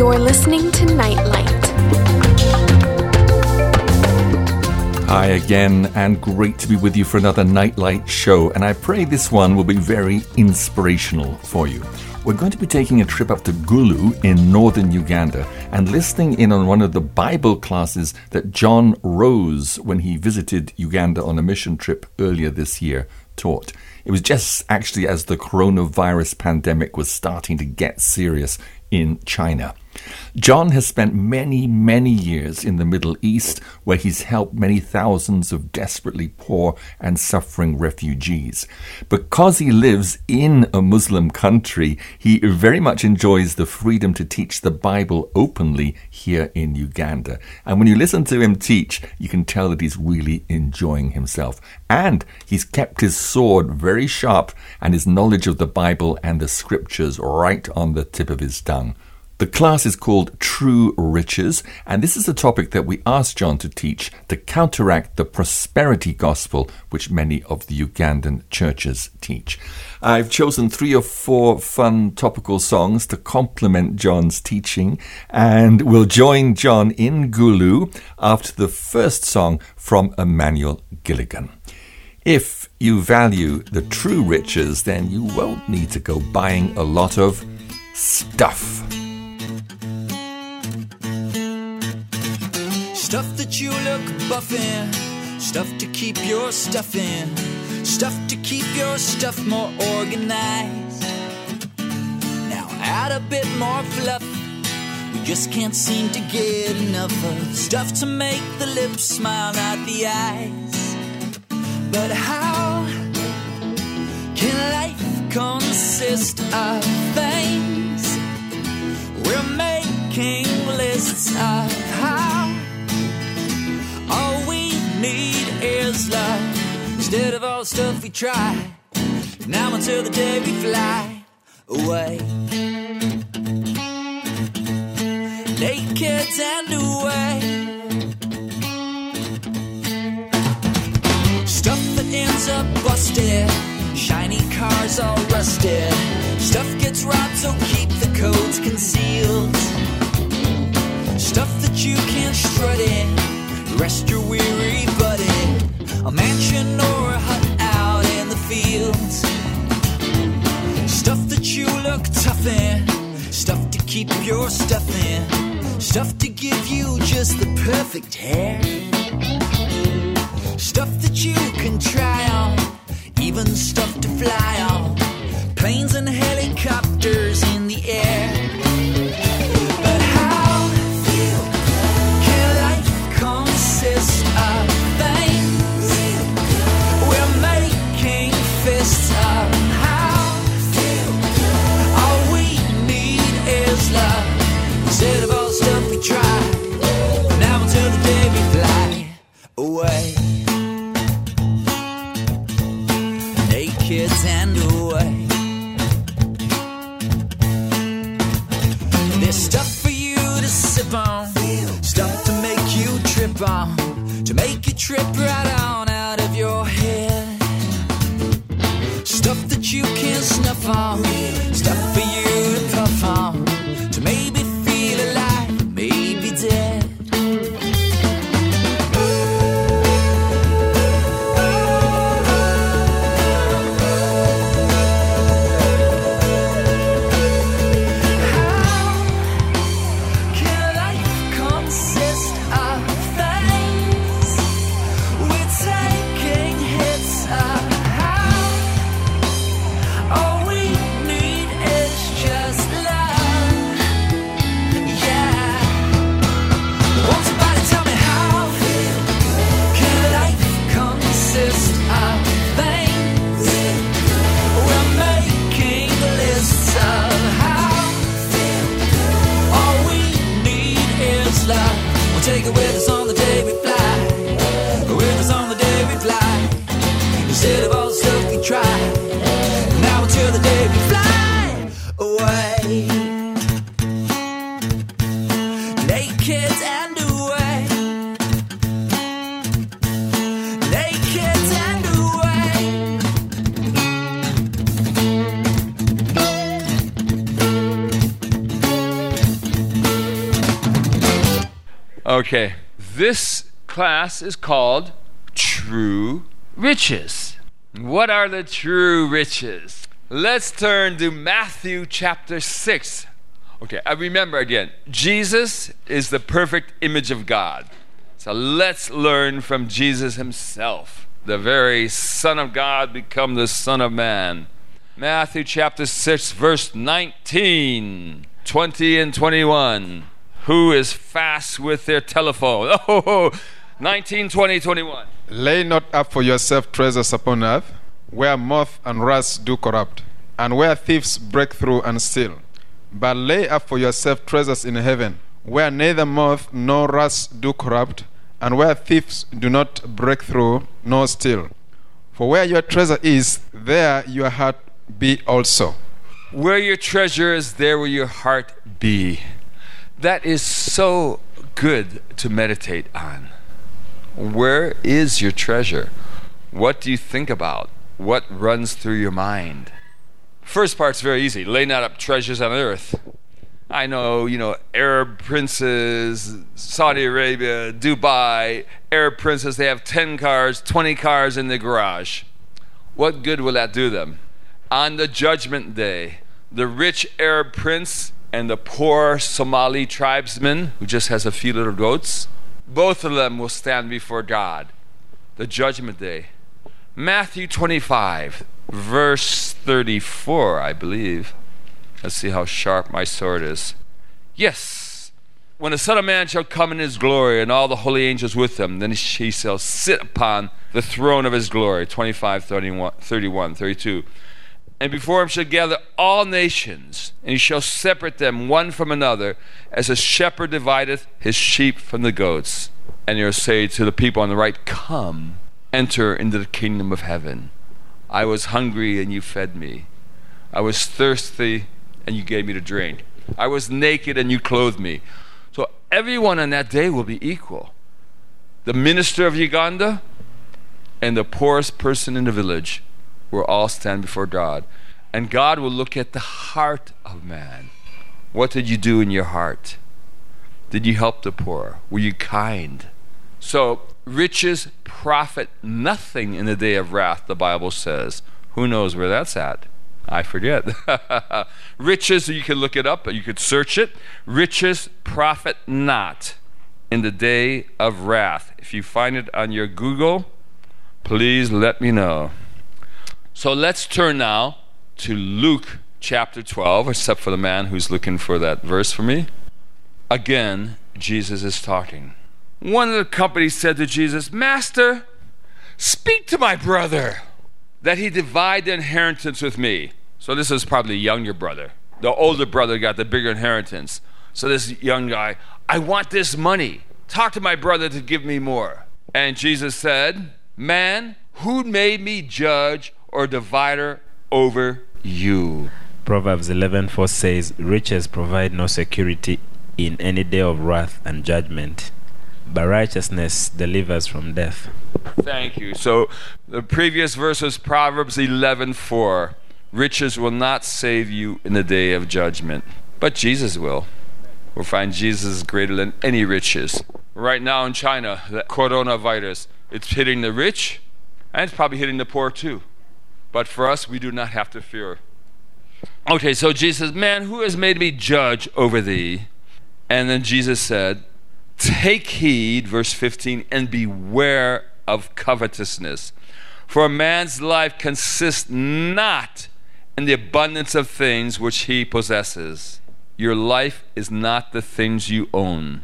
You're listening to Nightlight. Hi again, and great to be with you for another Nightlight show. And I pray this one will be very inspirational for you. We're going to be taking a trip up to Gulu in northern Uganda and listening in on one of the Bible classes that John Rose, when he visited Uganda on a mission trip earlier this year, taught. It was just actually as the coronavirus pandemic was starting to get serious in China. John has spent many, many years in the Middle East where he's helped many thousands of desperately poor and suffering refugees. Because he lives in a Muslim country, he very much enjoys the freedom to teach the Bible openly here in Uganda. And when you listen to him teach, you can tell that he's really enjoying himself. And he's kept his sword very sharp and his knowledge of the Bible and the scriptures right on the tip of his tongue. The class is called True Riches, and this is a topic that we asked John to teach to counteract the prosperity gospel which many of the Ugandan churches teach. I've chosen three or four fun topical songs to complement John's teaching, and we'll join John in Gulu after the first song from Emmanuel Gilligan. If you value the true riches, then you won't need to go buying a lot of stuff. Stuff that you look buff in, stuff to keep your stuff in, stuff to keep your stuff more organized. Now add a bit more fluff. We just can't seem to get enough of stuff to make the lips smile, not the eyes. But how can life consist of things? We're making lists of is love instead of all the stuff we try. Now until the day we fly away, naked and away. Stuff that ends up busted, shiny cars all rusted. Stuff gets robbed, so keep the codes concealed. Stuff that you can't strut in, rest your weary. A mansion or a hut out in the fields. Stuff that you look tough in, stuff to keep your stuff in, stuff to give you just the perfect hair. Stuff that you can try on, even stuff to fly on. Planes and helicopters in on, to make you trip right on out of your head. Stuff that you can't snuff on, class is called True Riches. What are the true riches? Let's turn to Matthew chapter 6. Okay, I remember again, Jesus is the perfect image of God. So let's learn from Jesus himself. The very Son of God become the Son of Man. Matthew chapter 6, verse 19, 20, and 21. Who is fast with their telephone? Oh, 19, 20, 21. Lay not up for yourself treasures upon earth, where moth and rust do corrupt, and where thieves break through and steal. But lay up for yourself treasures in heaven, where neither moth nor rust do corrupt, and where thieves do not break through nor steal. For where your treasure is, there your heart be also. Where your treasure is, there will your heart be. That is so good to meditate on. Where is your treasure? What do you think about? What runs through your mind? First part's very easy. Lay not up treasures on earth. I know, you know, Arab princes, Saudi Arabia, Dubai, Arab princes, they have 10 cars, 20 cars in the garage. What good will that do them? On the judgment day, the rich Arab prince and the poor Somali tribesman who just has a few little goats, both of them will stand before God. The judgment day. Matthew 25, verse 34, I believe. Let's see how sharp my sword is. Yes, when the Son of Man shall come in his glory and all the holy angels with him, then he shall sit upon the throne of his glory. 25, 31, 31 32. And before him shall gather all nations, and he shall separate them one from another, as a shepherd divideth his sheep from the goats. And he'll say to the people on the right, Come, enter into the kingdom of heaven. I was hungry, and you fed me. I was thirsty, and you gave me to drink. I was naked, and you clothed me. So everyone on that day will be equal. The minister of Uganda and the poorest person in the village will all stand before God. And God will look at the heart of man. What did you do in your heart? Did you help the poor? Were you kind? So, riches profit nothing in the day of wrath, the Bible says. Who knows where that's at? I forget. riches, you can look it up, you could search it. Riches profit not in the day of wrath. If you find it on your Google, please let me know. So let's turn now to Luke chapter 12, except for the man who's looking for that verse for me. Again, Jesus is talking. One of the company said to Jesus, Master, speak to my brother that he divide the inheritance with me. So this is probably the younger brother. The older brother got the bigger inheritance. So this young guy, I want this money. Talk to my brother to give me more. And Jesus said, Man, who made me judge or divider over you? Proverbs 11:4 says, "Riches provide no security in any day of wrath and judgment, but righteousness delivers from death." Thank you. So the previous verse was Proverbs 11:4. Riches will not save you in the day of judgment, but Jesus will. We'll find Jesus is greater than any riches. Right now in China, the coronavirus, it's hitting the rich and it's probably hitting the poor too. But for us, we do not have to fear. Okay, so Jesus, man, who has made me judge over thee? And then Jesus said, Take heed, verse 15, and beware of covetousness. For a man's life consists not in the abundance of things which he possesses. Your life is not the things you own.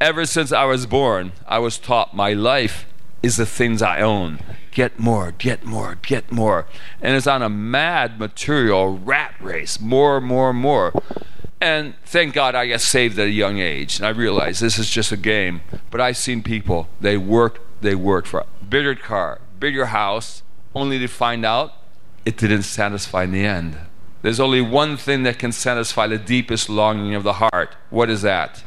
Ever since I was born, I was taught my life is the things I own. Get more, get more, get more. And it's on a mad material rat race, more, more, more. And thank God I got saved at a young age. And I realized this is just a game. But I've seen people, they worked, they worked for a bigger car, bigger house, only to find out it didn't satisfy in the end. There's only one thing that can satisfy the deepest longing of the heart. What is that?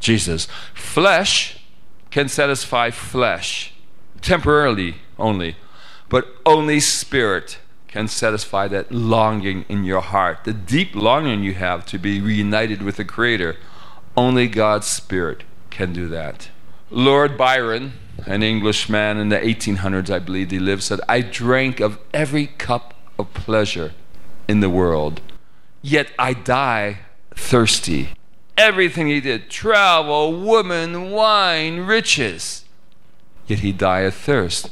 Jesus. Flesh can satisfy flesh temporarily only, but only spirit can satisfy that longing in your heart, the deep longing you have to be reunited with the Creator. Only God's Spirit can do that. Lord Byron, an Englishman in the 1800s, I believe he lived, said, I drank of every cup of pleasure in the world, yet I die thirsty. Everything he did travel, woman, wine, riches yet he dieth thirst.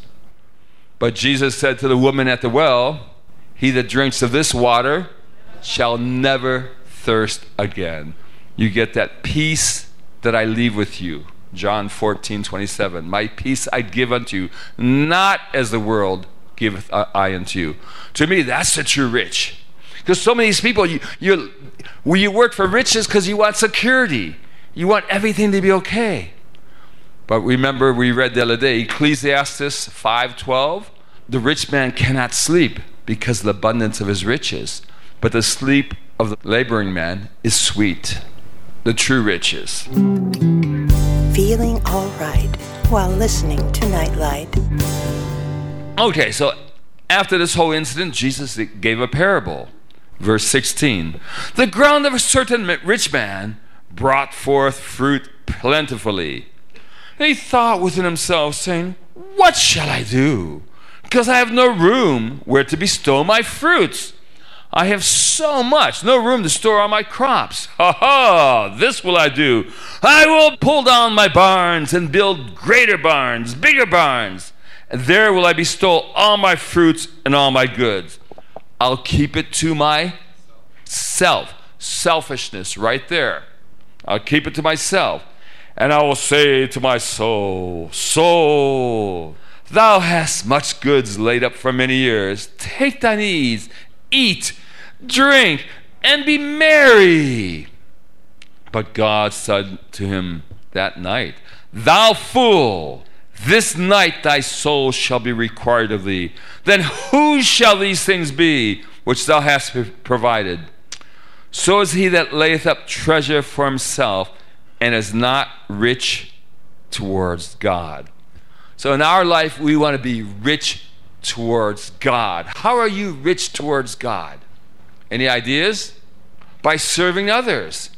But Jesus said to the woman at the well, He that drinks of this water shall never thirst again. You get that peace that I leave with you. John 14, 27. My peace I give unto you, not as the world giveth I unto you. To me, that's the true rich. Because so many people, you, you, you work for riches because you want security. You want everything to be okay. But remember, we read the other day, Ecclesiastes 5:12, the rich man cannot sleep because of the abundance of his riches, but the sleep of the laboring man is sweet. The true riches. Feeling all right while listening to Nightlight. Okay, so after this whole incident, Jesus gave a parable. Verse 16 The ground of a certain rich man brought forth fruit plentifully. He thought within himself, saying, What shall I do? Because I have no room where to bestow my fruits. I have so much, no room to store all my crops. Ha ha! This will I do. I will pull down my barns and build greater barns, bigger barns. And there will I bestow all my fruits and all my goods. I'll keep it to myself. Selfishness, right there. I'll keep it to myself. And I will say to my soul, Soul, thou hast much goods laid up for many years. Take thine ease, eat, drink, and be merry. But God said to him that night, Thou fool, this night thy soul shall be required of thee. Then whose shall these things be which thou hast provided? So is he that layeth up treasure for himself and is not rich towards God. So in our life, we want to be rich towards God. How are you rich towards God? Any ideas? By serving others,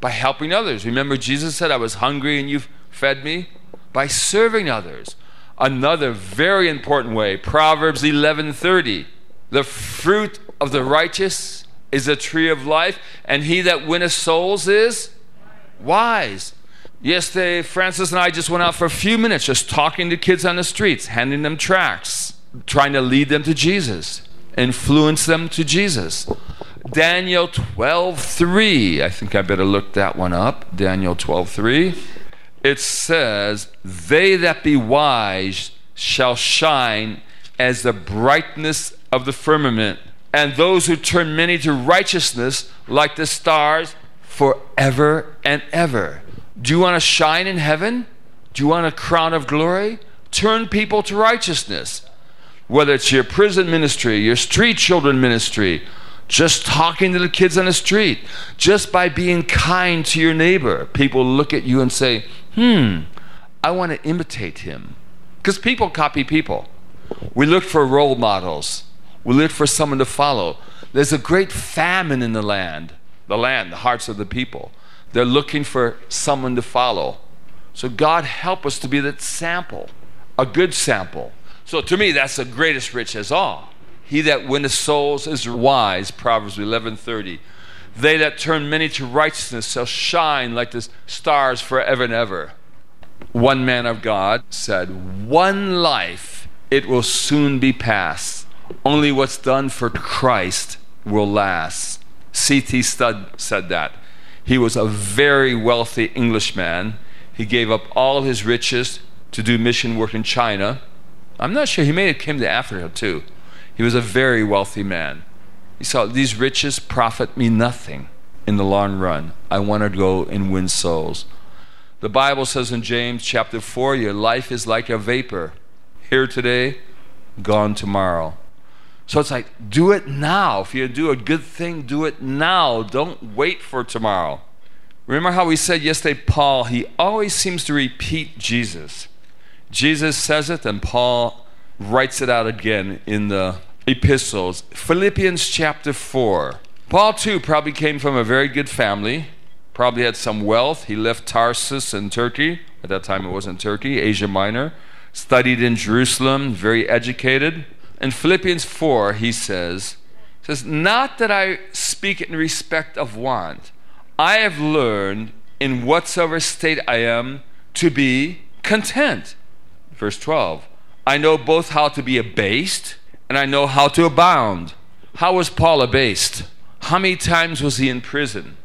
by helping others. Remember, Jesus said, I was hungry and you fed me? By serving others. Another very important way, Proverbs 11:30. The fruit of the righteous is a tree of life, and he that winneth souls is wise. Yesterday, Francis and I just went out for a few minutes just talking to kids on the streets, handing them tracts, trying to lead them to Jesus, influence them to Jesus. Daniel 12:3. I think I better look that one up. Daniel 12:3. It says, "They that be wise shall shine as the brightness of the firmament, and those who turn many to righteousness like the stars forever and ever. Do you want to shine in heaven? Do you want a crown of glory? Turn people to righteousness. Whether it's your prison ministry, your street children ministry, just talking to the kids on the street, just by being kind to your neighbor, people look at you and say, hmm, I want to imitate him. Because people copy people. We look for role models, we look for someone to follow. There's a great famine in the land the land, the hearts of the people. They're looking for someone to follow. So God help us to be that sample, a good sample. So to me, that's the greatest rich as all. He that winneth souls is wise, Proverbs 11:30. They that turn many to righteousness shall shine like the stars forever and ever. One man of God said, One life, it will soon be past. Only what's done for Christ will last. C.T. Studd said that. He was a very wealthy Englishman. He gave up all his riches to do mission work in China. I'm not sure, he may have came to Africa too. He was a very wealthy man. He saw these riches profit me nothing in the long run. I want to go and win souls. The Bible says in James chapter 4 your life is like a vapor, here today, gone tomorrow. So it's like, do it now. If you do a good thing, do it now. Don't wait for tomorrow. Remember how we said yesterday, Paul, he always seems to repeat Jesus. Jesus says it, and Paul writes it out again in the epistles. Philippians chapter 4. Paul, too, probably came from a very good family, probably had some wealth. He left Tarsus in Turkey. At that time, it wasn't Turkey, Asia Minor. Studied in Jerusalem, very educated. In Philippians 4, he says, says, Not that I speak in respect of want, I have learned in whatsoever state I am to be content. Verse 12, I know both how to be abased and I know how to abound. How was Paul abased? How many times was he in prison?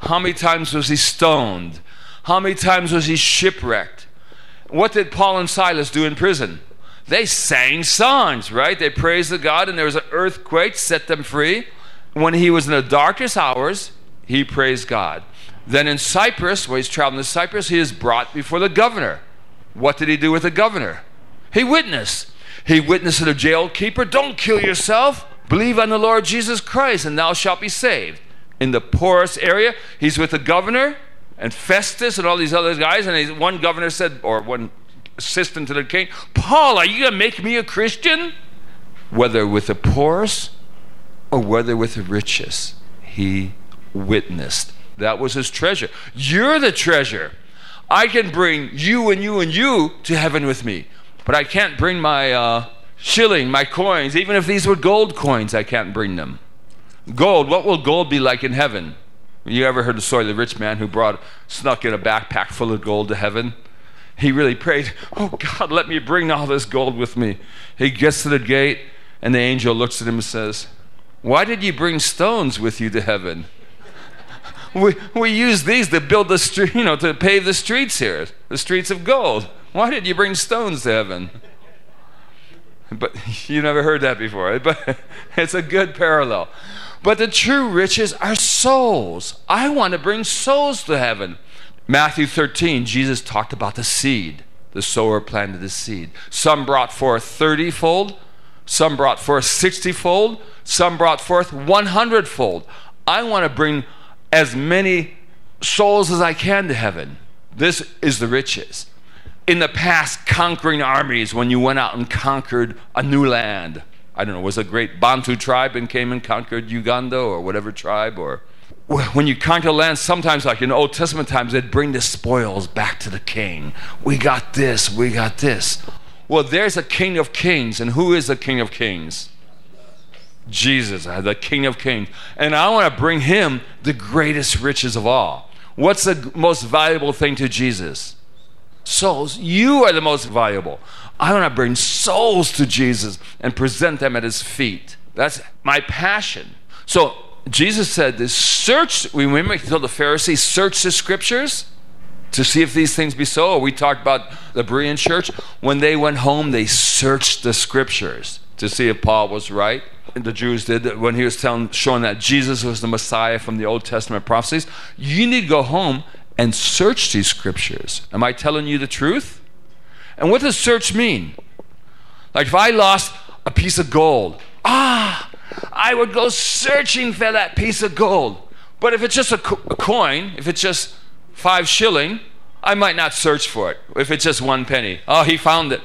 How many times was he stoned? How many times was he shipwrecked? What did Paul and Silas do in prison? They sang songs, right? They praised the God, and there was an earthquake, set them free. When he was in the darkest hours, he praised God. Then in Cyprus, where he's traveling to Cyprus, he is brought before the governor. What did he do with the governor? He witnessed. He witnessed to the jail keeper, Don't kill yourself. Believe on the Lord Jesus Christ, and thou shalt be saved. In the poorest area, he's with the governor and Festus and all these other guys. And one governor said, or one assistant to the king, Paul, are you going to make me a Christian? Whether with the poorest or whether with the richest, he witnessed. That was his treasure. You're the treasure. I can bring you and you and you to heaven with me, but I can't bring my uh, shilling, my coins. Even if these were gold coins, I can't bring them. Gold, what will gold be like in heaven? You ever heard the story of the rich man who brought, snuck in a backpack full of gold to heaven? He really prayed, Oh God, let me bring all this gold with me. He gets to the gate, and the angel looks at him and says, Why did you bring stones with you to heaven? We, we use these to build the street, you know, to pave the streets here, the streets of gold. Why did you bring stones to heaven? But you never heard that before. But it's a good parallel. But the true riches are souls. I want to bring souls to heaven. Matthew 13, Jesus talked about the seed. The sower planted the seed. Some brought forth 30 fold, some brought forth 60 fold, some brought forth 100 fold. I want to bring as many souls as I can to heaven. This is the riches. In the past, conquering armies, when you went out and conquered a new land, I don't know, was a great Bantu tribe and came and conquered Uganda or whatever tribe, or when you conquer land, sometimes, like in Old Testament times, they'd bring the spoils back to the king. We got this, we got this. Well, there's a king of kings, and who is the king of kings? Jesus, uh, the king of kings. And I want to bring him the greatest riches of all. What's the most valuable thing to Jesus? Souls. You are the most valuable. I want to bring souls to Jesus and present them at his feet. That's my passion. So Jesus said this search, we remember he told the Pharisees, search the scriptures to see if these things be so. We talked about the Berean church. When they went home, they searched the scriptures to see if Paul was right. And the Jews did when he was telling, showing that Jesus was the Messiah from the Old Testament prophecies. You need to go home and search these scriptures. Am I telling you the truth? And what does search mean? Like if I lost a piece of gold, ah, I would go searching for that piece of gold. But if it's just a, co- a coin, if it's just five shilling, I might not search for it. If it's just one penny, oh, he found it.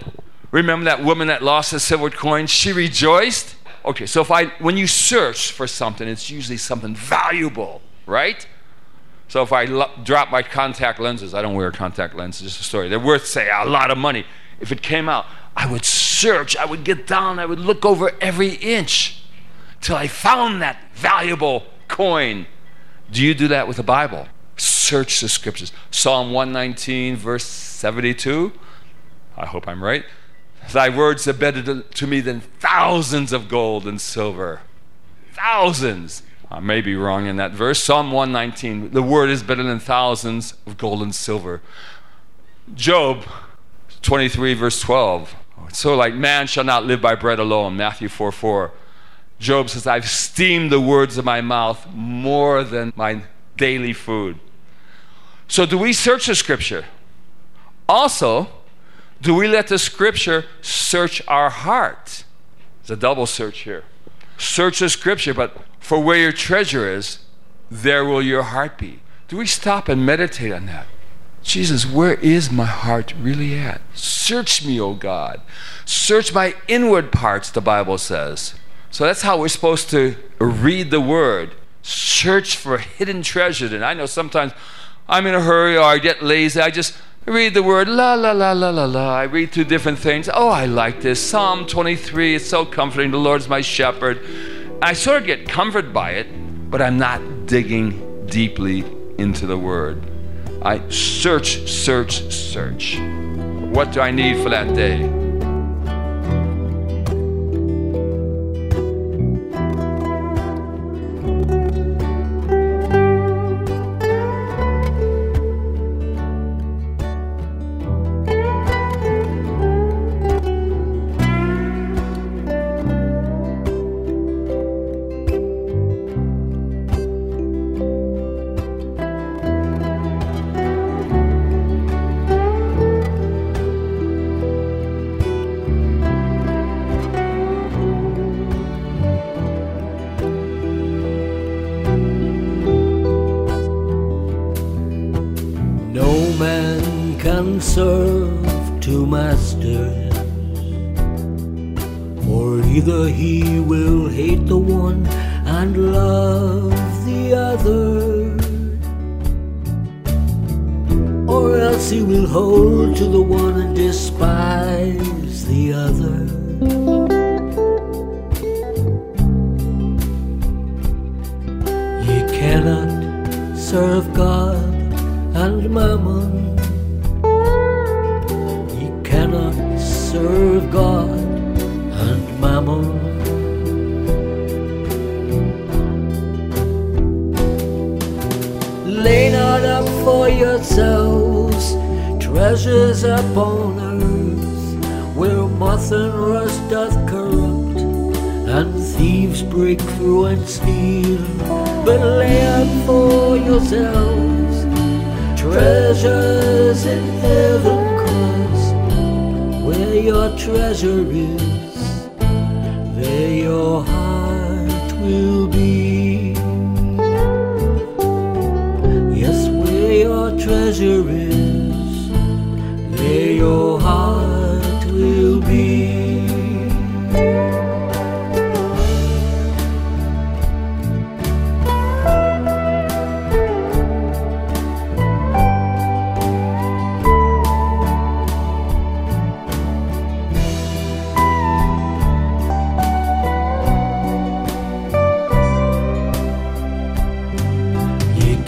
Remember that woman that lost a silver coin? She rejoiced. Okay, so if I, when you search for something, it's usually something valuable, right? So if I lo- drop my contact lenses, I don't wear contact lenses, just a story. They're worth, say, a lot of money. If it came out, I would search, I would get down, I would look over every inch till I found that valuable coin. Do you do that with the Bible? Search the scriptures. Psalm 119, verse 72. I hope I'm right. Thy words are better to me than thousands of gold and silver. Thousands. I may be wrong in that verse. Psalm 119. The word is better than thousands of gold and silver. Job 23, verse 12. So, like, man shall not live by bread alone. Matthew 4 4. Job says, I've esteemed the words of my mouth more than my daily food. So, do we search the scripture? Also, do we let the scripture search our heart? It's a double search here. Search the scripture, but for where your treasure is, there will your heart be. Do we stop and meditate on that? Jesus, where is my heart really at? Search me, O God. Search my inward parts, the Bible says. So that's how we're supposed to read the word. search for hidden treasures. And I know sometimes I'm in a hurry or I get lazy. I just read the word la la la la la la. I read through different things. Oh, I like this. Psalm 23 it's so comforting. The Lord's my shepherd. I sort of get comforted by it, but I'm not digging deeply into the word. I search, search, search. What do I need for that day?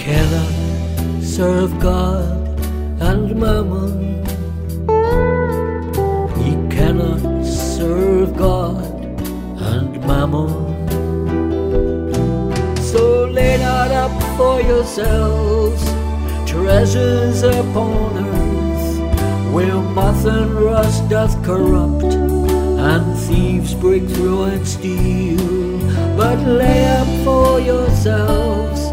Cannot serve God and mammon. Ye cannot serve God and mammon. So lay not up for yourselves treasures upon earth, where moth and rust doth corrupt, and thieves break through and steal. But lay up for yourselves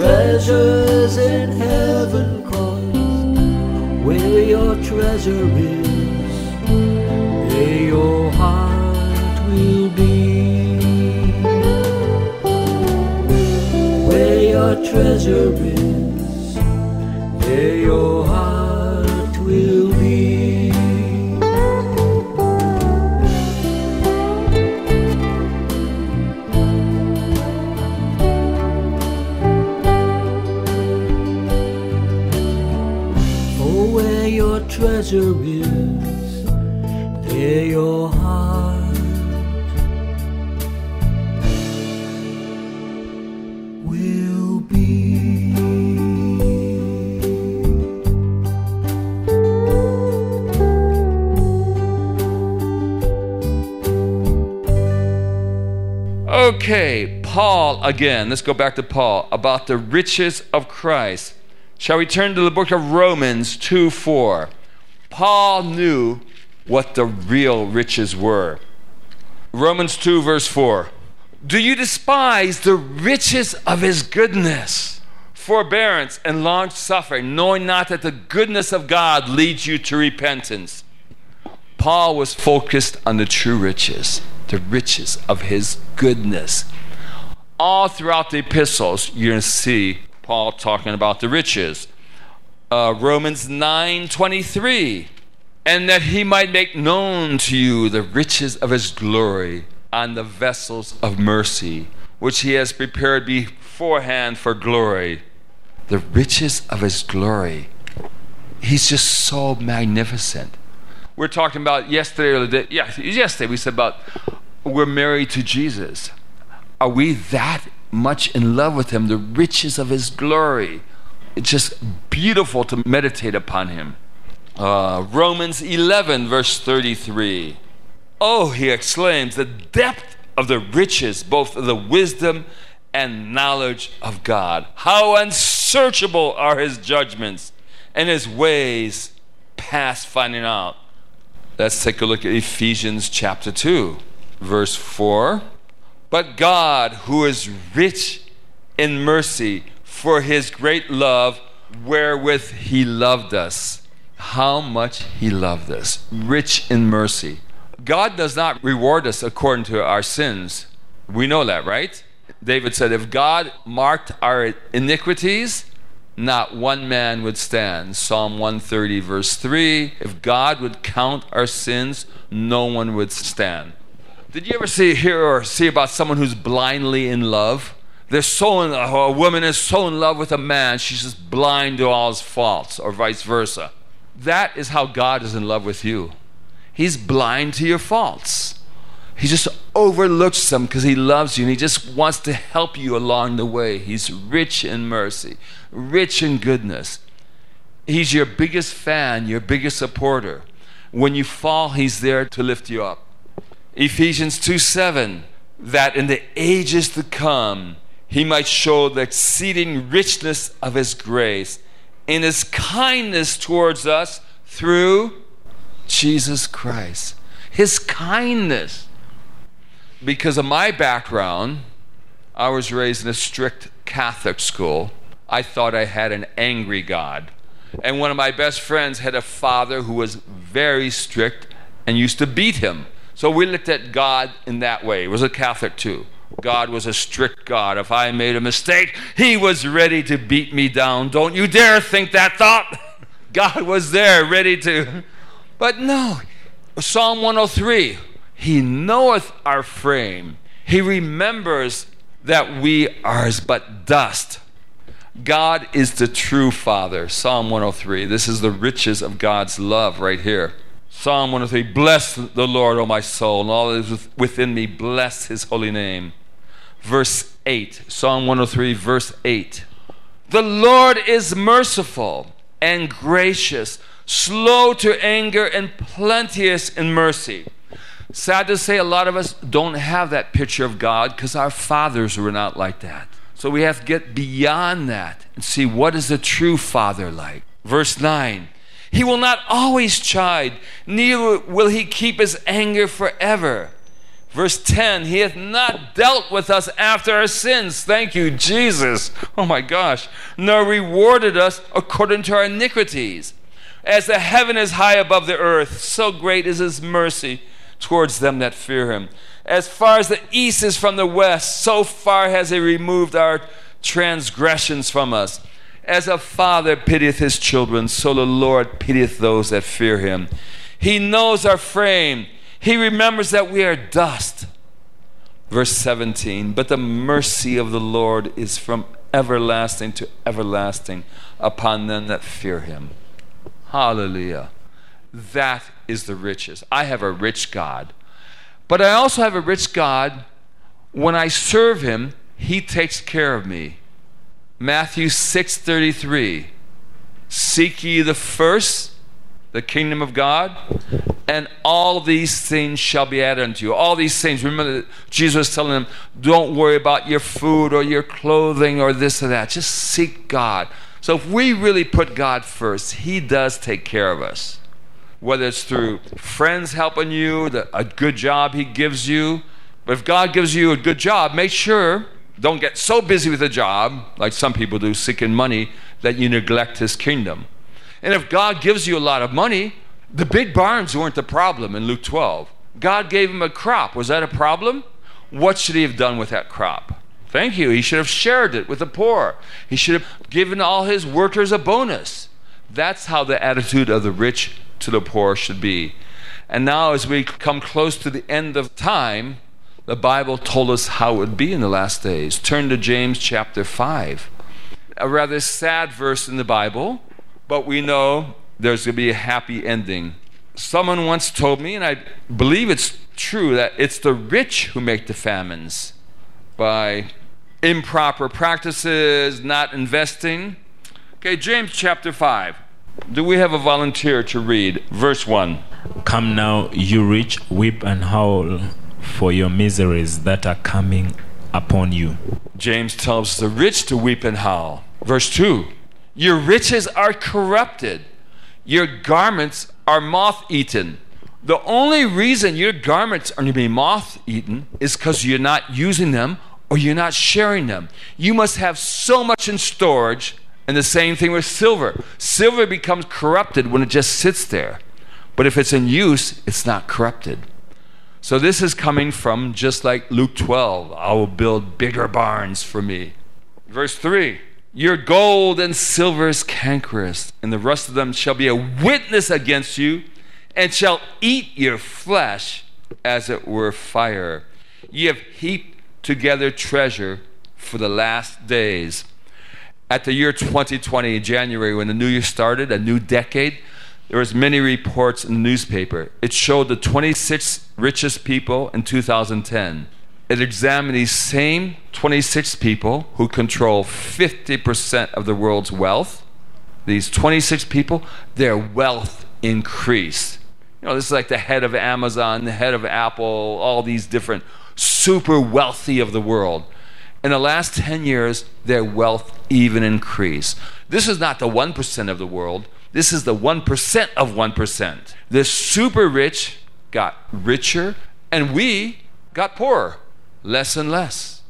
treasures in heaven, cause where your treasure is, there your heart will be. Where your treasure is, treasure is, there your heart will be. Okay, Paul again. Let's go back to Paul about the riches of Christ. Shall we turn to the book of Romans 2 4? Paul knew what the real riches were. Romans 2, verse 4. Do you despise the riches of his goodness, forbearance, and long suffering, knowing not that the goodness of God leads you to repentance? Paul was focused on the true riches, the riches of his goodness. All throughout the epistles, you're going to see Paul talking about the riches. Uh, Romans 9 23. And that he might make known to you the riches of his glory on the vessels of mercy, which he has prepared beforehand for glory. The riches of his glory. He's just so magnificent. We're talking about yesterday or the day, yeah, yesterday we said about we're married to Jesus. Are we that much in love with him? The riches of his glory. It's just beautiful to meditate upon him. Uh, Romans 11, verse 33. Oh, he exclaims, the depth of the riches, both of the wisdom and knowledge of God. How unsearchable are his judgments and his ways past finding out. Let's take a look at Ephesians chapter 2, verse 4. But God, who is rich in mercy, for his great love wherewith he loved us. How much he loved us. Rich in mercy. God does not reward us according to our sins. We know that, right? David said, If God marked our iniquities, not one man would stand. Psalm 130, verse 3 If God would count our sins, no one would stand. Did you ever see, hear, or see about someone who's blindly in love? They're so in, a woman is so in love with a man, she's just blind to all his faults, or vice versa. That is how God is in love with you. He's blind to your faults. He just overlooks them because he loves you and he just wants to help you along the way. He's rich in mercy, rich in goodness. He's your biggest fan, your biggest supporter. When you fall, he's there to lift you up. Ephesians 2 7, that in the ages to come, he might show the exceeding richness of his grace in his kindness towards us through Jesus Christ. His kindness. Because of my background, I was raised in a strict Catholic school. I thought I had an angry God. And one of my best friends had a father who was very strict and used to beat him. So we looked at God in that way. Was a Catholic too. God was a strict God. If I made a mistake, He was ready to beat me down. Don't you dare think that thought. God was there, ready to. But no, Psalm 103 He knoweth our frame, He remembers that we are as but dust. God is the true Father. Psalm 103. This is the riches of God's love right here. Psalm 103 Bless the Lord, O my soul, and all that is within me, bless his holy name. Verse 8, Psalm 103, verse 8. The Lord is merciful and gracious, slow to anger, and plenteous in mercy. Sad to say, a lot of us don't have that picture of God because our fathers were not like that. So we have to get beyond that and see what is a true father like. Verse 9 He will not always chide, neither will he keep his anger forever. Verse 10 He hath not dealt with us after our sins. Thank you, Jesus. Oh my gosh. Nor rewarded us according to our iniquities. As the heaven is high above the earth, so great is his mercy towards them that fear him. As far as the east is from the west, so far has he removed our transgressions from us. As a father pitieth his children, so the Lord pitieth those that fear him. He knows our frame, he remembers that we are dust. Verse 17 But the mercy of the Lord is from everlasting to everlasting upon them that fear him. Hallelujah. That is the riches. I have a rich God. But I also have a rich God. When I serve him, he takes care of me. Matthew 6:33 Seek ye the first the kingdom of God and all these things shall be added unto you. All these things. Remember Jesus was telling them, don't worry about your food or your clothing or this or that. Just seek God. So if we really put God first, he does take care of us whether it's through friends helping you, the, a good job He gives you. But if God gives you a good job, make sure don't get so busy with a job, like some people do, seeking money, that you neglect His kingdom. And if God gives you a lot of money, the big barns weren't the problem in Luke 12. God gave him a crop. Was that a problem? What should he have done with that crop? Thank you. He should have shared it with the poor. He should have given all his workers a bonus. That's how the attitude of the rich to the poor should be. And now, as we come close to the end of time, The Bible told us how it would be in the last days. Turn to James chapter 5. A rather sad verse in the Bible, but we know there's going to be a happy ending. Someone once told me, and I believe it's true, that it's the rich who make the famines by improper practices, not investing. Okay, James chapter 5. Do we have a volunteer to read verse 1? Come now, you rich, weep and howl for your miseries that are coming upon you. James tells the rich to weep and howl. Verse 2 Your riches are corrupted, your garments are moth eaten. The only reason your garments are going to be moth eaten is because you're not using them or you're not sharing them. You must have so much in storage, and the same thing with silver. Silver becomes corrupted when it just sits there, but if it's in use, it's not corrupted. So this is coming from just like Luke 12 I will build bigger barns for me. Verse 3 Your gold and silver is cankerous, and the rest of them shall be a witness against you, and shall eat your flesh as it were fire. Ye have heaped together treasure for the last days. At the year 2020, January, when the new year started, a new decade, there was many reports in the newspaper. It showed the 26 richest people in 2010. It examined these same 26 people who control 50% of the world's wealth. These 26 people, their wealth increased. You know, this is like the head of Amazon, the head of Apple, all these different super wealthy of the world. In the last 10 years, their wealth even increased. This is not the 1% of the world. This is the 1% of 1%. The super rich got richer, and we got poorer, less and less.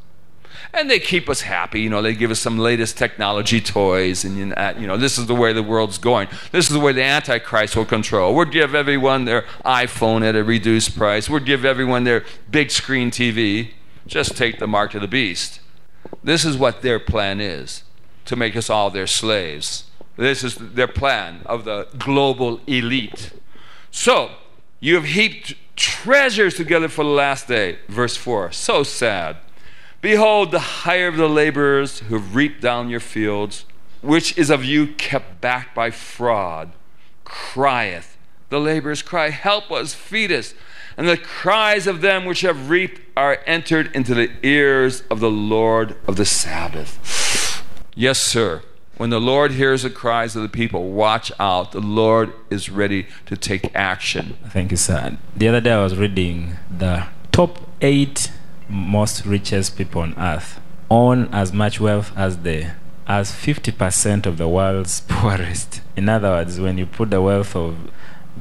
And they keep us happy. You know, they give us some latest technology toys, and uh, you know, this is the way the world's going. This is the way the Antichrist will control. We'll give everyone their iPhone at a reduced price. We'll give everyone their big screen TV. Just take the mark of the beast. This is what their plan is to make us all their slaves. This is their plan of the global elite. So, you have heaped treasures together for the last day. Verse 4. So sad. Behold, the hire of the laborers who have reaped down your fields, which is of you kept back by fraud, crieth. The laborers cry, Help us, feed us. And the cries of them which have reaped are entered into the ears of the Lord of the Sabbath. Yes, sir. When the Lord hears the cries of the people, watch out. The Lord is ready to take action. Thank you, sir. The other day I was reading the top eight most richest people on earth own as much wealth as the as 50% of the world's poorest. In other words, when you put the wealth of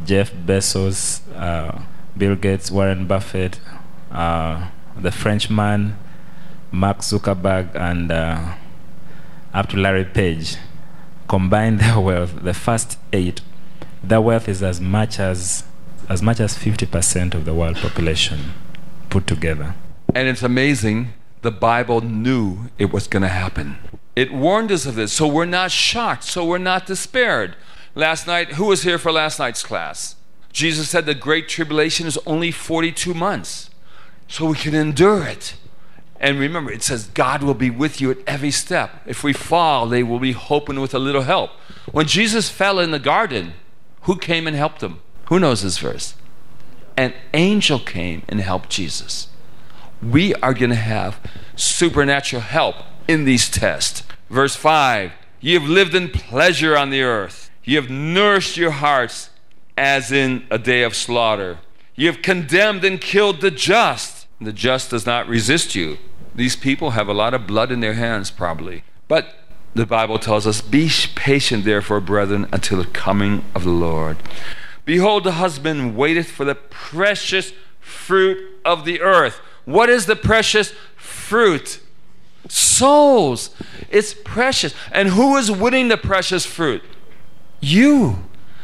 Jeff Bezos, uh, Bill Gates, Warren Buffett, uh, the Frenchman, Mark Zuckerberg, and uh, up to Larry Page, combine their wealth, the first eight, their wealth is as much as as much as 50% of the world population put together. And it's amazing, the Bible knew it was going to happen. It warned us of this, so we're not shocked, so we're not despaired. Last night, who was here for last night's class? Jesus said the great tribulation is only 42 months, so we can endure it. And remember, it says God will be with you at every step. If we fall, they will be hoping with a little help. When Jesus fell in the garden, who came and helped him? Who knows this verse? An angel came and helped Jesus we are going to have supernatural help in these tests. Verse 5 You have lived in pleasure on the earth, you have nourished your hearts as in a day of slaughter. You have condemned and killed the just. The just does not resist you. These people have a lot of blood in their hands, probably. But the Bible tells us, Be patient, therefore, brethren, until the coming of the Lord. Behold, the husband waiteth for the precious fruit of the earth what is the precious fruit? Souls. It's precious. And who is winning the precious fruit? You.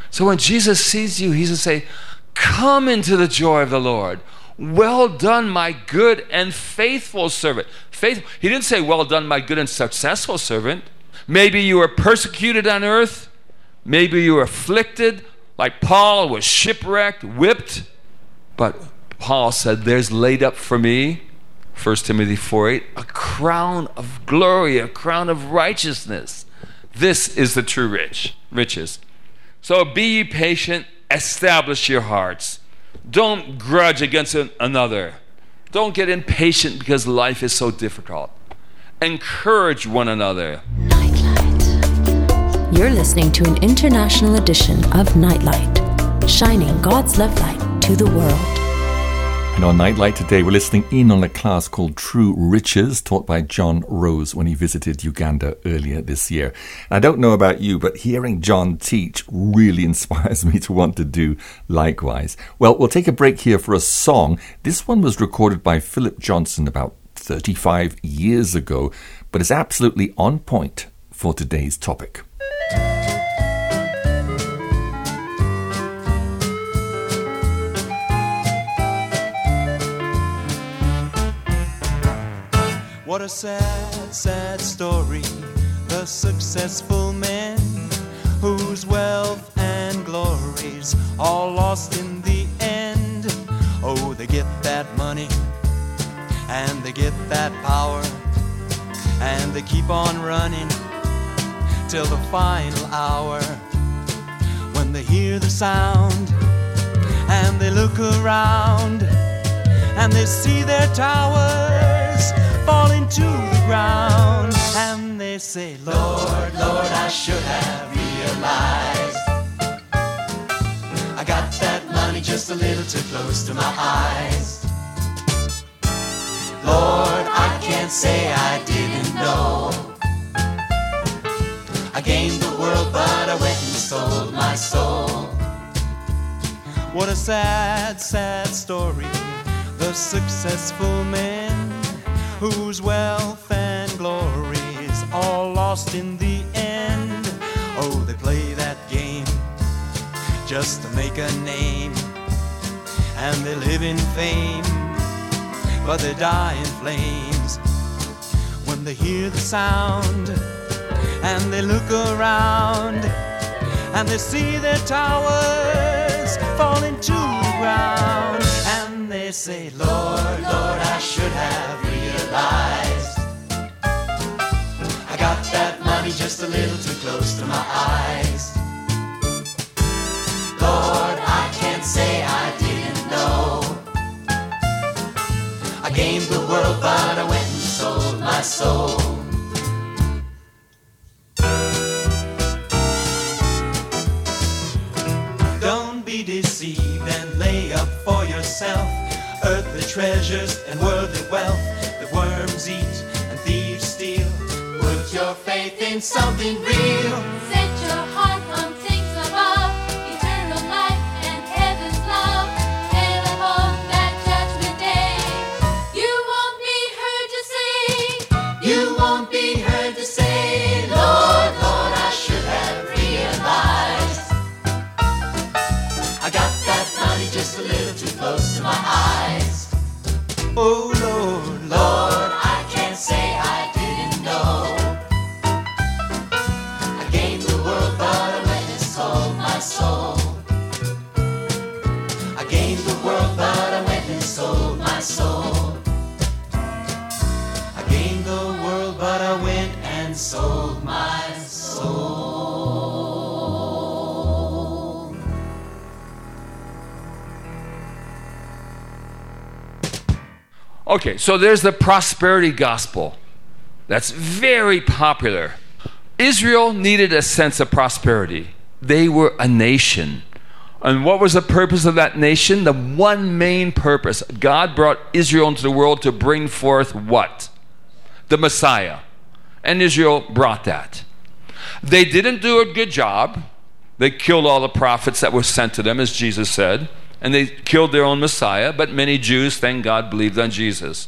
So when Jesus sees you, he's going to say, Come into the joy of the Lord. Well done, my good and faithful servant. Faithful. He didn't say, Well done, my good and successful servant. Maybe you were persecuted on earth. Maybe you were afflicted, like Paul was shipwrecked, whipped. But Paul said, There's laid up for me 1 Timothy 4 8, a crown of glory, a crown of righteousness. This is the true rich, riches. So be ye patient, establish your hearts. Don't grudge against another. Don't get impatient because life is so difficult. Encourage one another. Nightlight. You're listening to an international edition of Nightlight, shining God's love light to the world. And on Nightlight today, we're listening in on a class called True Riches, taught by John Rose when he visited Uganda earlier this year. I don't know about you, but hearing John teach really inspires me to want to do likewise. Well, we'll take a break here for a song. This one was recorded by Phillip Johnson about 35 years ago, but is absolutely on point for today's topic. What a sad, sad story. The successful men whose wealth and glories all lost in the end. Oh, they get that money and they get that power and they keep on running till the final hour when they hear the sound and they look around and they see their towers falling to the ground. And they say lord lord i should have realized i got that money just a little too close to my eyes. Lord i can't say i didn't know. I gained the world but i went and sold my soul. What a sad, sad story. The successful men whose wealth and glories all lost in the end. Oh, they play that game just to make a name. And they live in fame, but they die in flames. When they hear the sound and they look around and they see their towers falling to the ground and they say lord lord i should have i got that money just a little too close to my eyes. Lord i can't say i didn't know. I gained the world but i went and sold my soul. Don't be deceived and lay up for yourself earthly treasures and worldly wealth eat and thieves steal. Put your faith in something real. Okay, so there's the prosperity gospel. That's very popular. Israel needed a sense of prosperity. They were a nation. And what was the purpose of that nation? The one main purpose. God brought Israel into the world to bring forth what? The Messiah. And Israel brought that. They didn't do a good job. They killed all the prophets that were sent to them, as Jesus said. And they killed their own Messiah, but many Jews, thank God, believed on Jesus.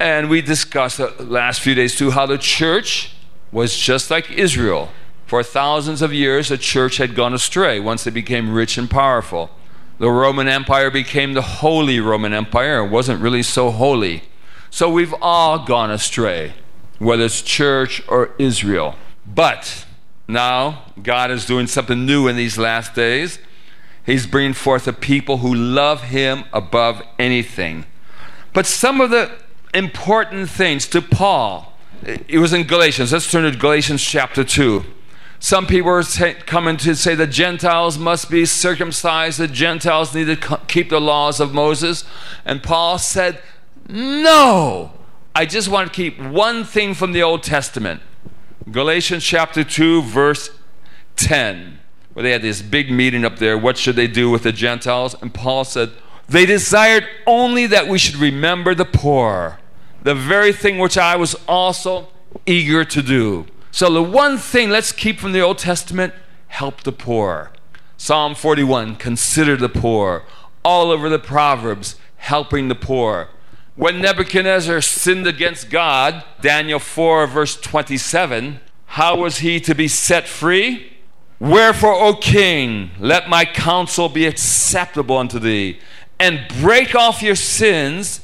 And we discussed the last few days too how the church was just like Israel. For thousands of years, the church had gone astray once they became rich and powerful. The Roman Empire became the Holy Roman Empire and wasn't really so holy. So we've all gone astray, whether it's church or Israel. But now God is doing something new in these last days. He's bringing forth a people who love Him above anything. But some of the important things to Paul. It was in Galatians. Let's turn to Galatians chapter 2. Some people are coming to say the Gentiles must be circumcised, the Gentiles need to keep the laws of Moses. And Paul said, No, I just want to keep one thing from the Old Testament. Galatians chapter 2, verse 10, where they had this big meeting up there. What should they do with the Gentiles? And Paul said, They desired only that we should remember the poor, the very thing which I was also eager to do. So, the one thing let's keep from the Old Testament help the poor. Psalm 41, consider the poor. All over the Proverbs, helping the poor. When Nebuchadnezzar sinned against God, Daniel 4, verse 27, how was he to be set free? Wherefore, O king, let my counsel be acceptable unto thee, and break off your sins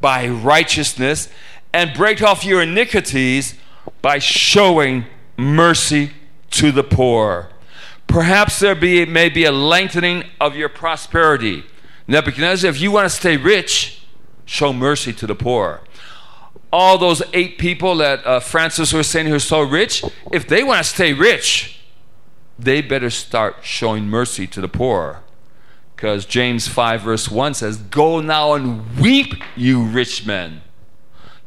by righteousness, and break off your iniquities by showing mercy to the poor. Perhaps there be, may be a lengthening of your prosperity. Nebuchadnezzar, if you want to stay rich, show mercy to the poor. All those eight people that uh, Francis was saying who are so rich, if they want to stay rich, they better start showing mercy to the poor. Because James 5, verse 1 says, Go now and weep, you rich men.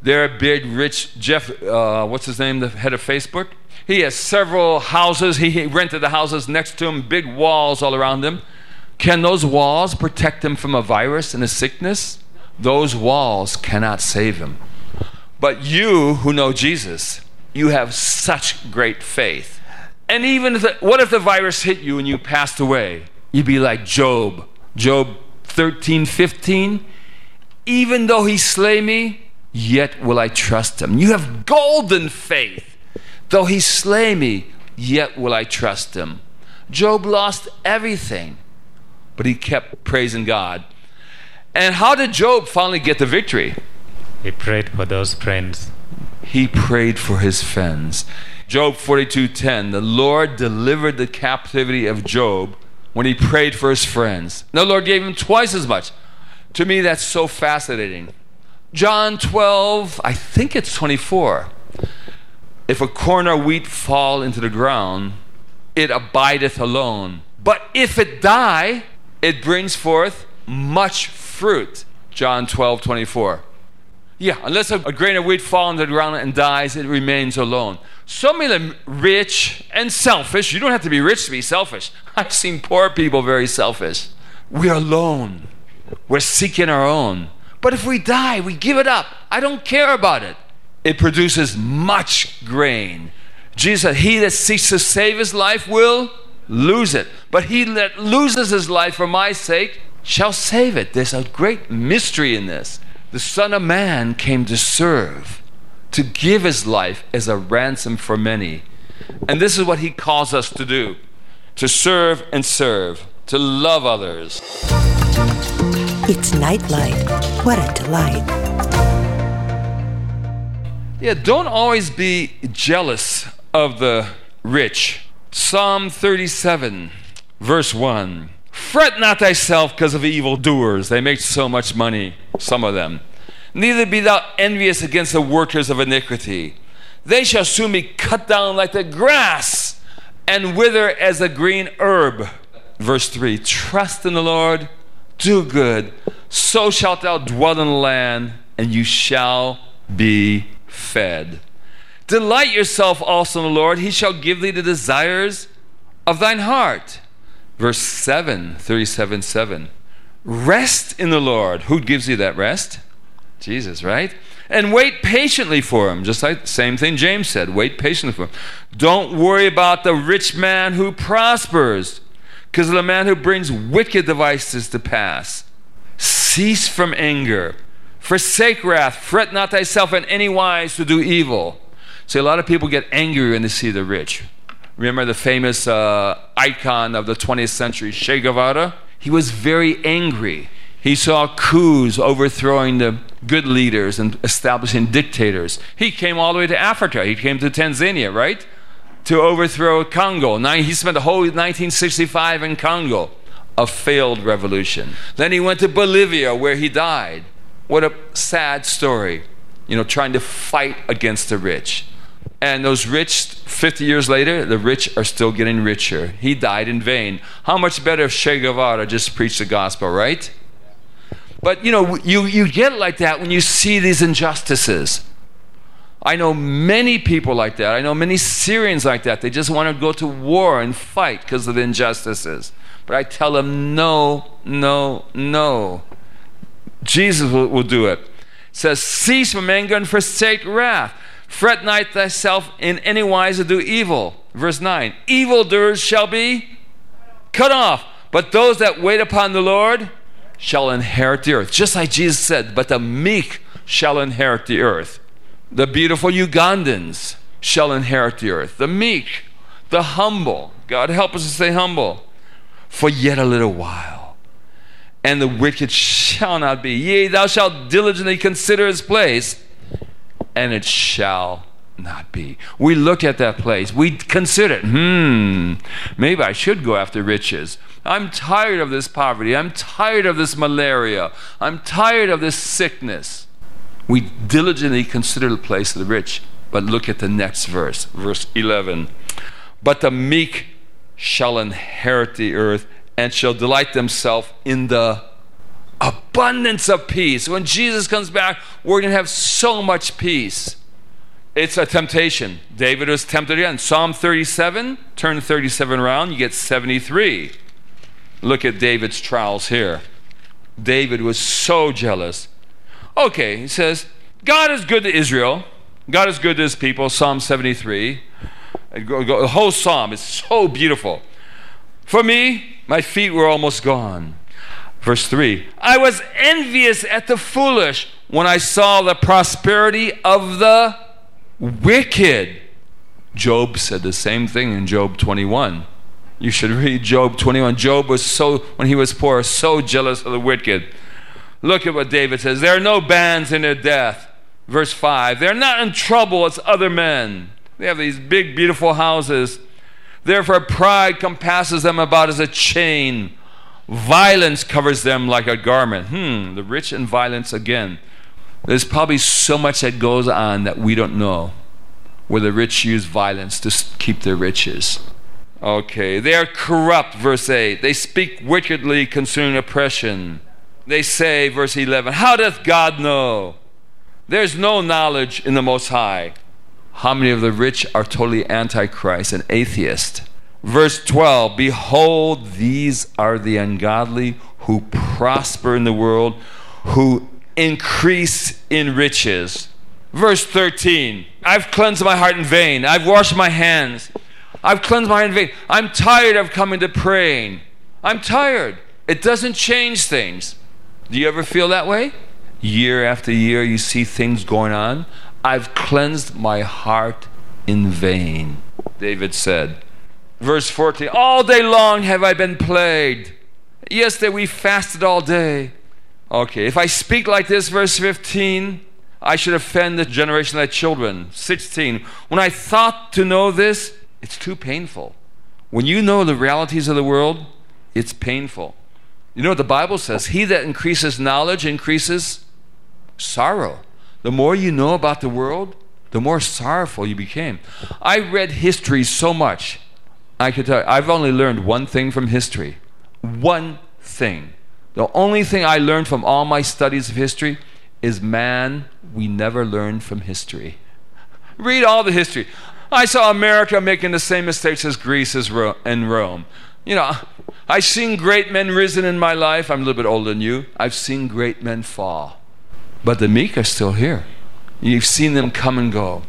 Their big, rich Jeff, uh, what's his name, the head of Facebook? He has several houses. He rented the houses next to him, big walls all around him. Can those walls protect him from a virus and a sickness? Those walls cannot save him. But you who know Jesus, you have such great faith. And even if the, what if the virus hit you and you passed away? You'd be like Job. Job 13, 15. Even though he slay me, yet will I trust him. You have golden faith. Though he slay me, yet will I trust him. Job lost everything, but he kept praising God. And how did Job finally get the victory? He prayed for those friends. He prayed for his friends. Job 42:10 The Lord delivered the captivity of Job when he prayed for his friends. The Lord gave him twice as much. To me that's so fascinating. John 12, I think it's 24. If a corn of wheat fall into the ground, it abideth alone. But if it die, it brings forth much fruit. John 12, 24. Yeah, unless a, a grain of wheat falls on the ground and dies, it remains alone. Some of them rich and selfish. You don't have to be rich to be selfish. I've seen poor people very selfish. We're alone. We're seeking our own. But if we die, we give it up. I don't care about it. It produces much grain. Jesus said, He that seeks to save his life will lose it. But he that loses his life for my sake shall save it. There's a great mystery in this. The Son of Man came to serve, to give his life as a ransom for many. And this is what he calls us to do to serve and serve, to love others. It's Nightlight. What a delight. Yeah, don't always be jealous of the rich. Psalm 37, verse 1. Fret not thyself because of evildoers. They make so much money, some of them. Neither be thou envious against the workers of iniquity. They shall soon be cut down like the grass and wither as a green herb. Verse 3 Trust in the Lord, do good, so shalt thou dwell in the land, and you shall be fed. Delight yourself also in the Lord, he shall give thee the desires of thine heart. Verse 7, 37 7. Rest in the Lord. Who gives you that rest? Jesus, right? And wait patiently for him. Just like the same thing James said. Wait patiently for him. Don't worry about the rich man who prospers, because the man who brings wicked devices to pass. Cease from anger. Forsake wrath. Fret not thyself in any wise to do evil. See, a lot of people get angry when they see the rich. Remember the famous uh, icon of the 20th century, Che Guevara? He was very angry. He saw coups overthrowing the good leaders and establishing dictators. He came all the way to Africa. He came to Tanzania, right? To overthrow Congo. Now, he spent the whole 1965 in Congo, a failed revolution. Then he went to Bolivia, where he died. What a sad story. you know, trying to fight against the rich. And those rich, 50 years later, the rich are still getting richer. He died in vain. How much better if Che Guevara just preached the gospel, right? But you know, you, you get like that when you see these injustices. I know many people like that. I know many Syrians like that. They just want to go to war and fight because of the injustices. But I tell them, no, no, no. Jesus will, will do it. says, Cease from anger and forsake wrath. Fret not thyself in any wise to do evil. Verse 9 Evildoers shall be cut off, but those that wait upon the Lord shall inherit the earth. Just like Jesus said, but the meek shall inherit the earth. The beautiful Ugandans shall inherit the earth. The meek, the humble. God help us to stay humble. For yet a little while. And the wicked shall not be. Yea, thou shalt diligently consider his place, and it shall not be. We looked at that place. We considered, hmm, maybe I should go after riches. I'm tired of this poverty. I'm tired of this malaria. I'm tired of this sickness. We diligently consider the place of the rich. But look at the next verse, verse 11. But the meek shall inherit the earth and shall delight themselves in the abundance of peace. When Jesus comes back, we're going to have so much peace. It's a temptation. David was tempted again. Psalm 37, turn 37 around, you get 73. Look at David's trials here. David was so jealous. Okay, he says, God is good to Israel. God is good to his people. Psalm 73. The whole psalm is so beautiful. For me, my feet were almost gone. Verse 3 I was envious at the foolish when I saw the prosperity of the wicked. Job said the same thing in Job 21. You should read Job 21. Job was so, when he was poor, so jealous of the wicked. Look at what David says. There are no bands in their death. Verse 5. They're not in trouble as other men. They have these big, beautiful houses. Therefore, pride compasses them about as a chain. Violence covers them like a garment. Hmm, the rich and violence again. There's probably so much that goes on that we don't know where the rich use violence to keep their riches. Okay, they are corrupt, verse 8. They speak wickedly concerning oppression. They say, verse 11, How doth God know? There's no knowledge in the Most High. How many of the rich are totally antichrist and atheist? Verse 12 Behold, these are the ungodly who prosper in the world, who increase in riches. Verse 13 I've cleansed my heart in vain, I've washed my hands, I've cleansed my heart in vain. I'm tired of coming to praying. I'm tired. It doesn't change things. Do you ever feel that way? Year after year, you see things going on. I've cleansed my heart in vain, David said. Verse 14 All day long have I been plagued. Yesterday we fasted all day. Okay, if I speak like this, verse 15, I should offend the generation of thy children. 16, when I thought to know this, it's too painful. When you know the realities of the world, it's painful. You know what the Bible says? He that increases knowledge increases sorrow. The more you know about the world, the more sorrowful you became. I read history so much. I could tell you, I've only learned one thing from history. One thing. The only thing I learned from all my studies of history is man, we never learn from history. Read all the history. I saw America making the same mistakes as Greece and Rome. You know, I've seen great men risen in my life. I'm a little bit older than you. I've seen great men fall. But the meek are still here. You've seen them come and go.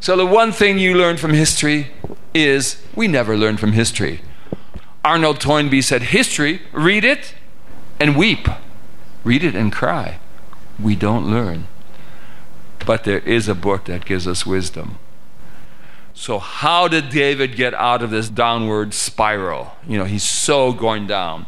So, the one thing you learn from history is we never learn from history. Arnold Toynbee said, History, read it and weep. Read it and cry. We don't learn. But there is a book that gives us wisdom. So, how did David get out of this downward spiral? You know, he's so going down.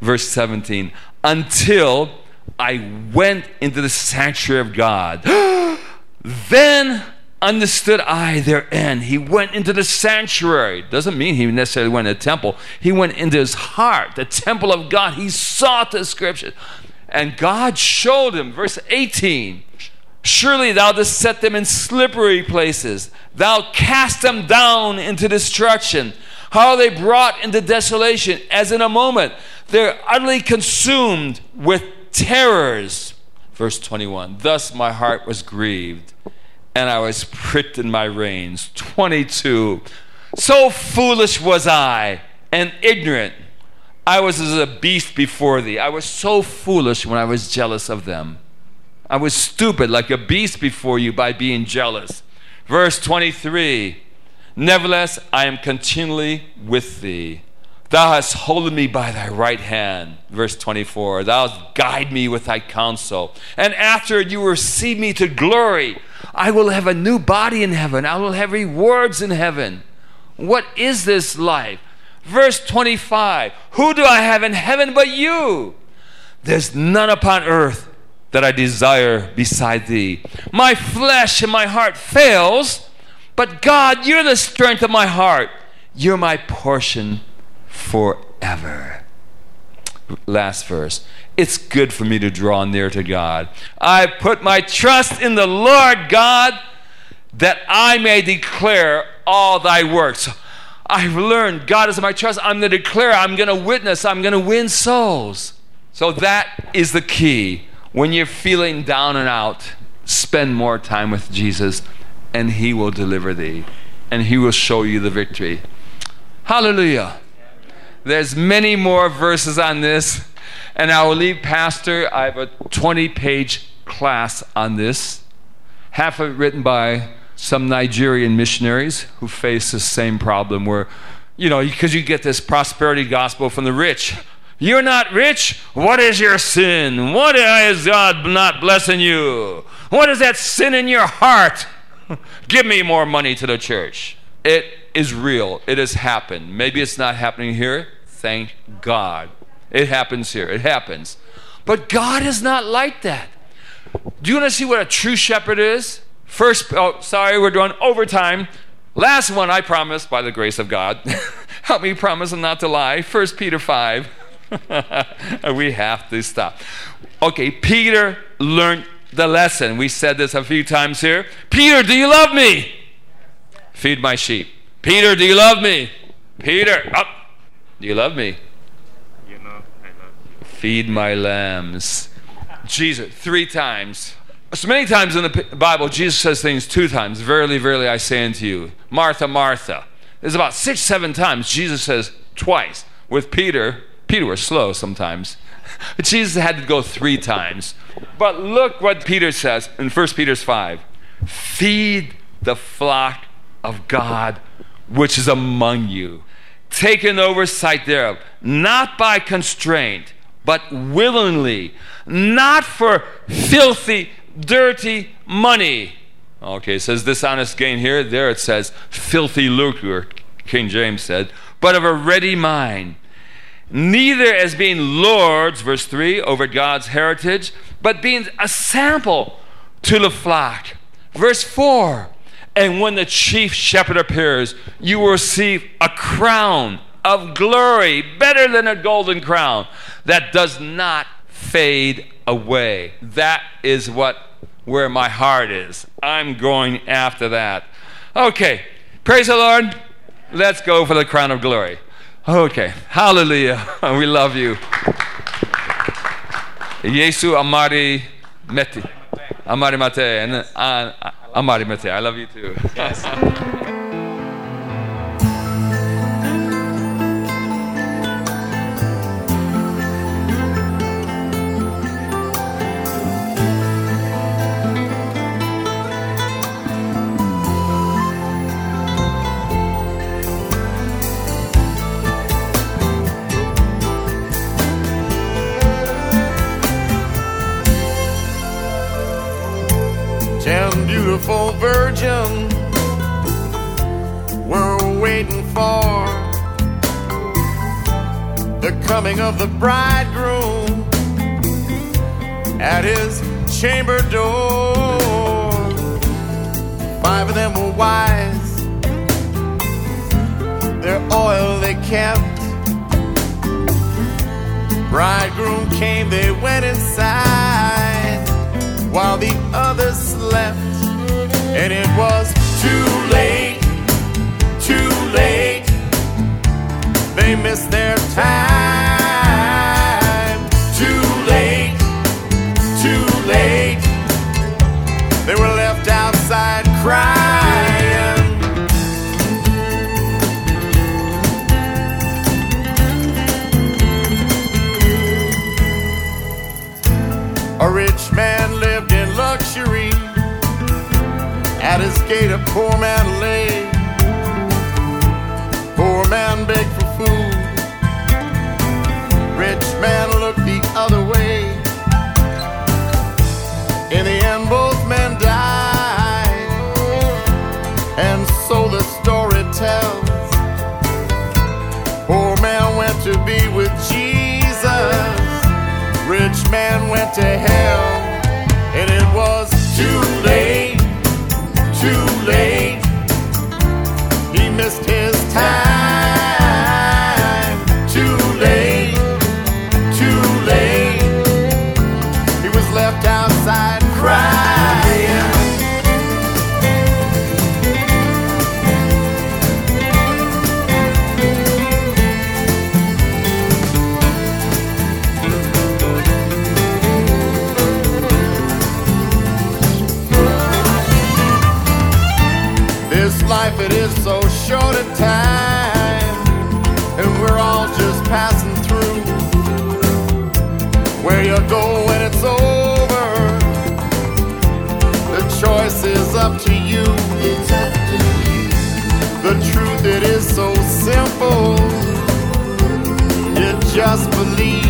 Verse 17, until I went into the sanctuary of God. then understood I their end. He went into the sanctuary. Doesn't mean he necessarily went to the temple. He went into his heart, the temple of God. He sought the scriptures. And God showed him, verse 18, Surely thou dost set them in slippery places. Thou cast them down into destruction. How are they brought into desolation? As in a moment, they're utterly consumed with terrors. Verse 21 Thus my heart was grieved, and I was pricked in my reins. 22 So foolish was I, and ignorant. I was as a beast before thee. I was so foolish when I was jealous of them. I was stupid like a beast before you by being jealous. Verse 23 Nevertheless, I am continually with thee. Thou hast holden me by thy right hand. Verse 24 Thou hast guide me with thy counsel. And after you receive me to glory, I will have a new body in heaven. I will have rewards in heaven. What is this life? Verse 25 Who do I have in heaven but you? There's none upon earth that I desire beside thee. My flesh and my heart fails, but God, you're the strength of my heart. You're my portion forever. Last verse. It's good for me to draw near to God. I put my trust in the Lord God that I may declare all thy works. I've learned God is my trust. I'm going to declare, I'm going to witness, I'm going to win souls. So that is the key. When you're feeling down and out, spend more time with Jesus and he will deliver thee and he will show you the victory. Hallelujah. There's many more verses on this and I will leave pastor I have a 20 page class on this. Half of it written by some Nigerian missionaries who face the same problem where you know, because you get this prosperity gospel from the rich. You're not rich? What is your sin? What is God not blessing you? What is that sin in your heart? Give me more money to the church. It is real. It has happened. Maybe it's not happening here. Thank God. It happens here. It happens. But God is not like that. Do you want to see what a true shepherd is? First, oh, sorry, we're doing overtime. Last one, I promise, by the grace of God. Help me promise and not to lie. First Peter 5. we have to stop. Okay, Peter learned the lesson. We said this a few times here. Peter, do you love me? Feed my sheep. Peter, do you love me? Peter, up. Do you love me? You know, I love you. Feed my lambs. Jesus, three times. So many times in the Bible, Jesus says things two times. Verily, verily, I say unto you, Martha, Martha. There's about six, seven times Jesus says twice. With Peter, Peter was slow sometimes. But Jesus had to go three times. But look what Peter says in 1 Peter 5 Feed the flock of God which is among you, taking oversight thereof, not by constraint, but willingly, not for filthy, dirty money. Okay, it says dishonest gain here. There it says filthy lucre, King James said, but of a ready mind neither as being lords, verse 3, over God's heritage, but being a sample to the flock. Verse 4, and when the chief shepherd appears, you will receive a crown of glory, better than a golden crown, that does not fade away. That is what where my heart is. I'm going after that. Okay, praise the Lord. Let's go for the crown of glory. Okay, hallelujah. We love you. Yesu amari meti. Amari mate. And, uh, amari mete. I love you too. Ten beautiful virgins were waiting for the coming of the bridegroom at his chamber door. Five of them were wise, their oil they kept. Bridegroom came, they went inside. while the others slept. And it was too late, too late. They missed their poor man lay. Poor man begged for food. Rich man looked the other way. In the end, both men died. And so the story tells. Poor man went to be with Jesus. Rich man went to hell. It is so simple. You just believe.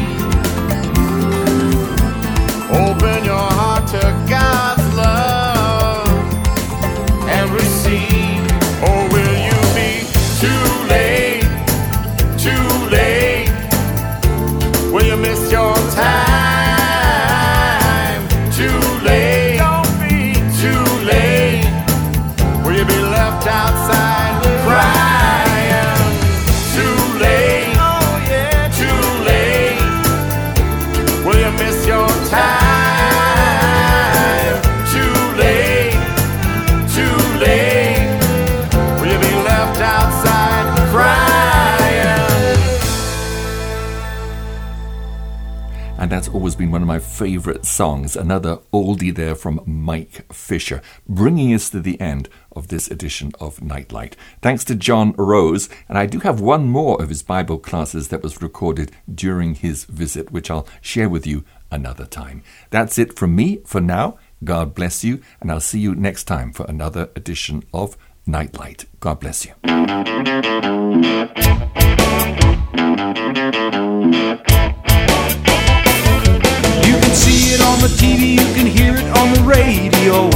Favorite songs. Another oldie there from Mike Fisher, bringing us to the end of this edition of Nightlight. Thanks to John Rose. And I do have one more of his Bible classes that was recorded during his visit, which I'll share with you another time. That's it from me for now. God bless you. And I'll see you next time for another edition of Nightlight. God bless you. You can see it on the TV, you can hear it on the radio.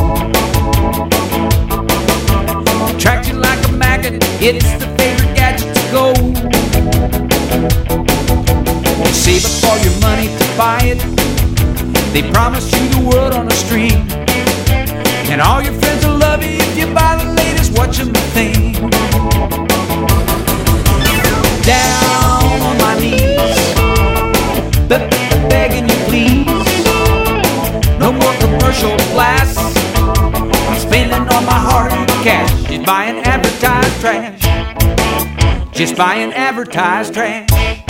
You like a magnet, it's the favorite gadget to go. You save up all your money to buy it. They promise you the world on a string. And all your friends will love you if you buy the latest watching the thing. Down on my knees be- be- begging you please. No more commercial glass. I'm spending all my hard-earned cash just buying advertised trash. Just buying advertised trash.